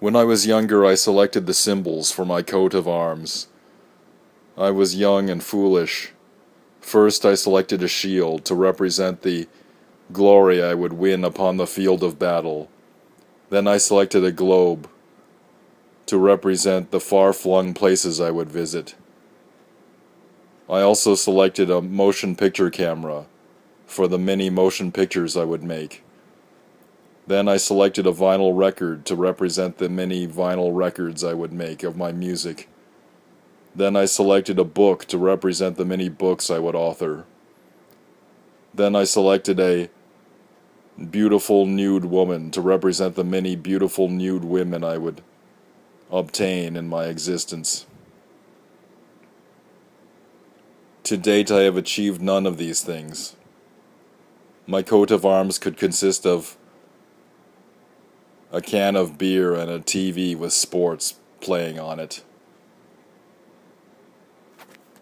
When I was younger, I selected the symbols for my coat of arms. I was young and foolish. First, I selected a shield to represent the glory I would win upon the field of battle. Then I selected a globe to represent the far flung places I would visit. I also selected a motion picture camera for the many motion pictures I would make. Then I selected a vinyl record to represent the many vinyl records I would make of my music. Then I selected a book to represent the many books I would author. Then I selected a beautiful nude woman to represent the many beautiful nude women I would obtain in my existence. To date, I have achieved none of these things. My coat of arms could consist of a can of beer and a TV with sports playing on it.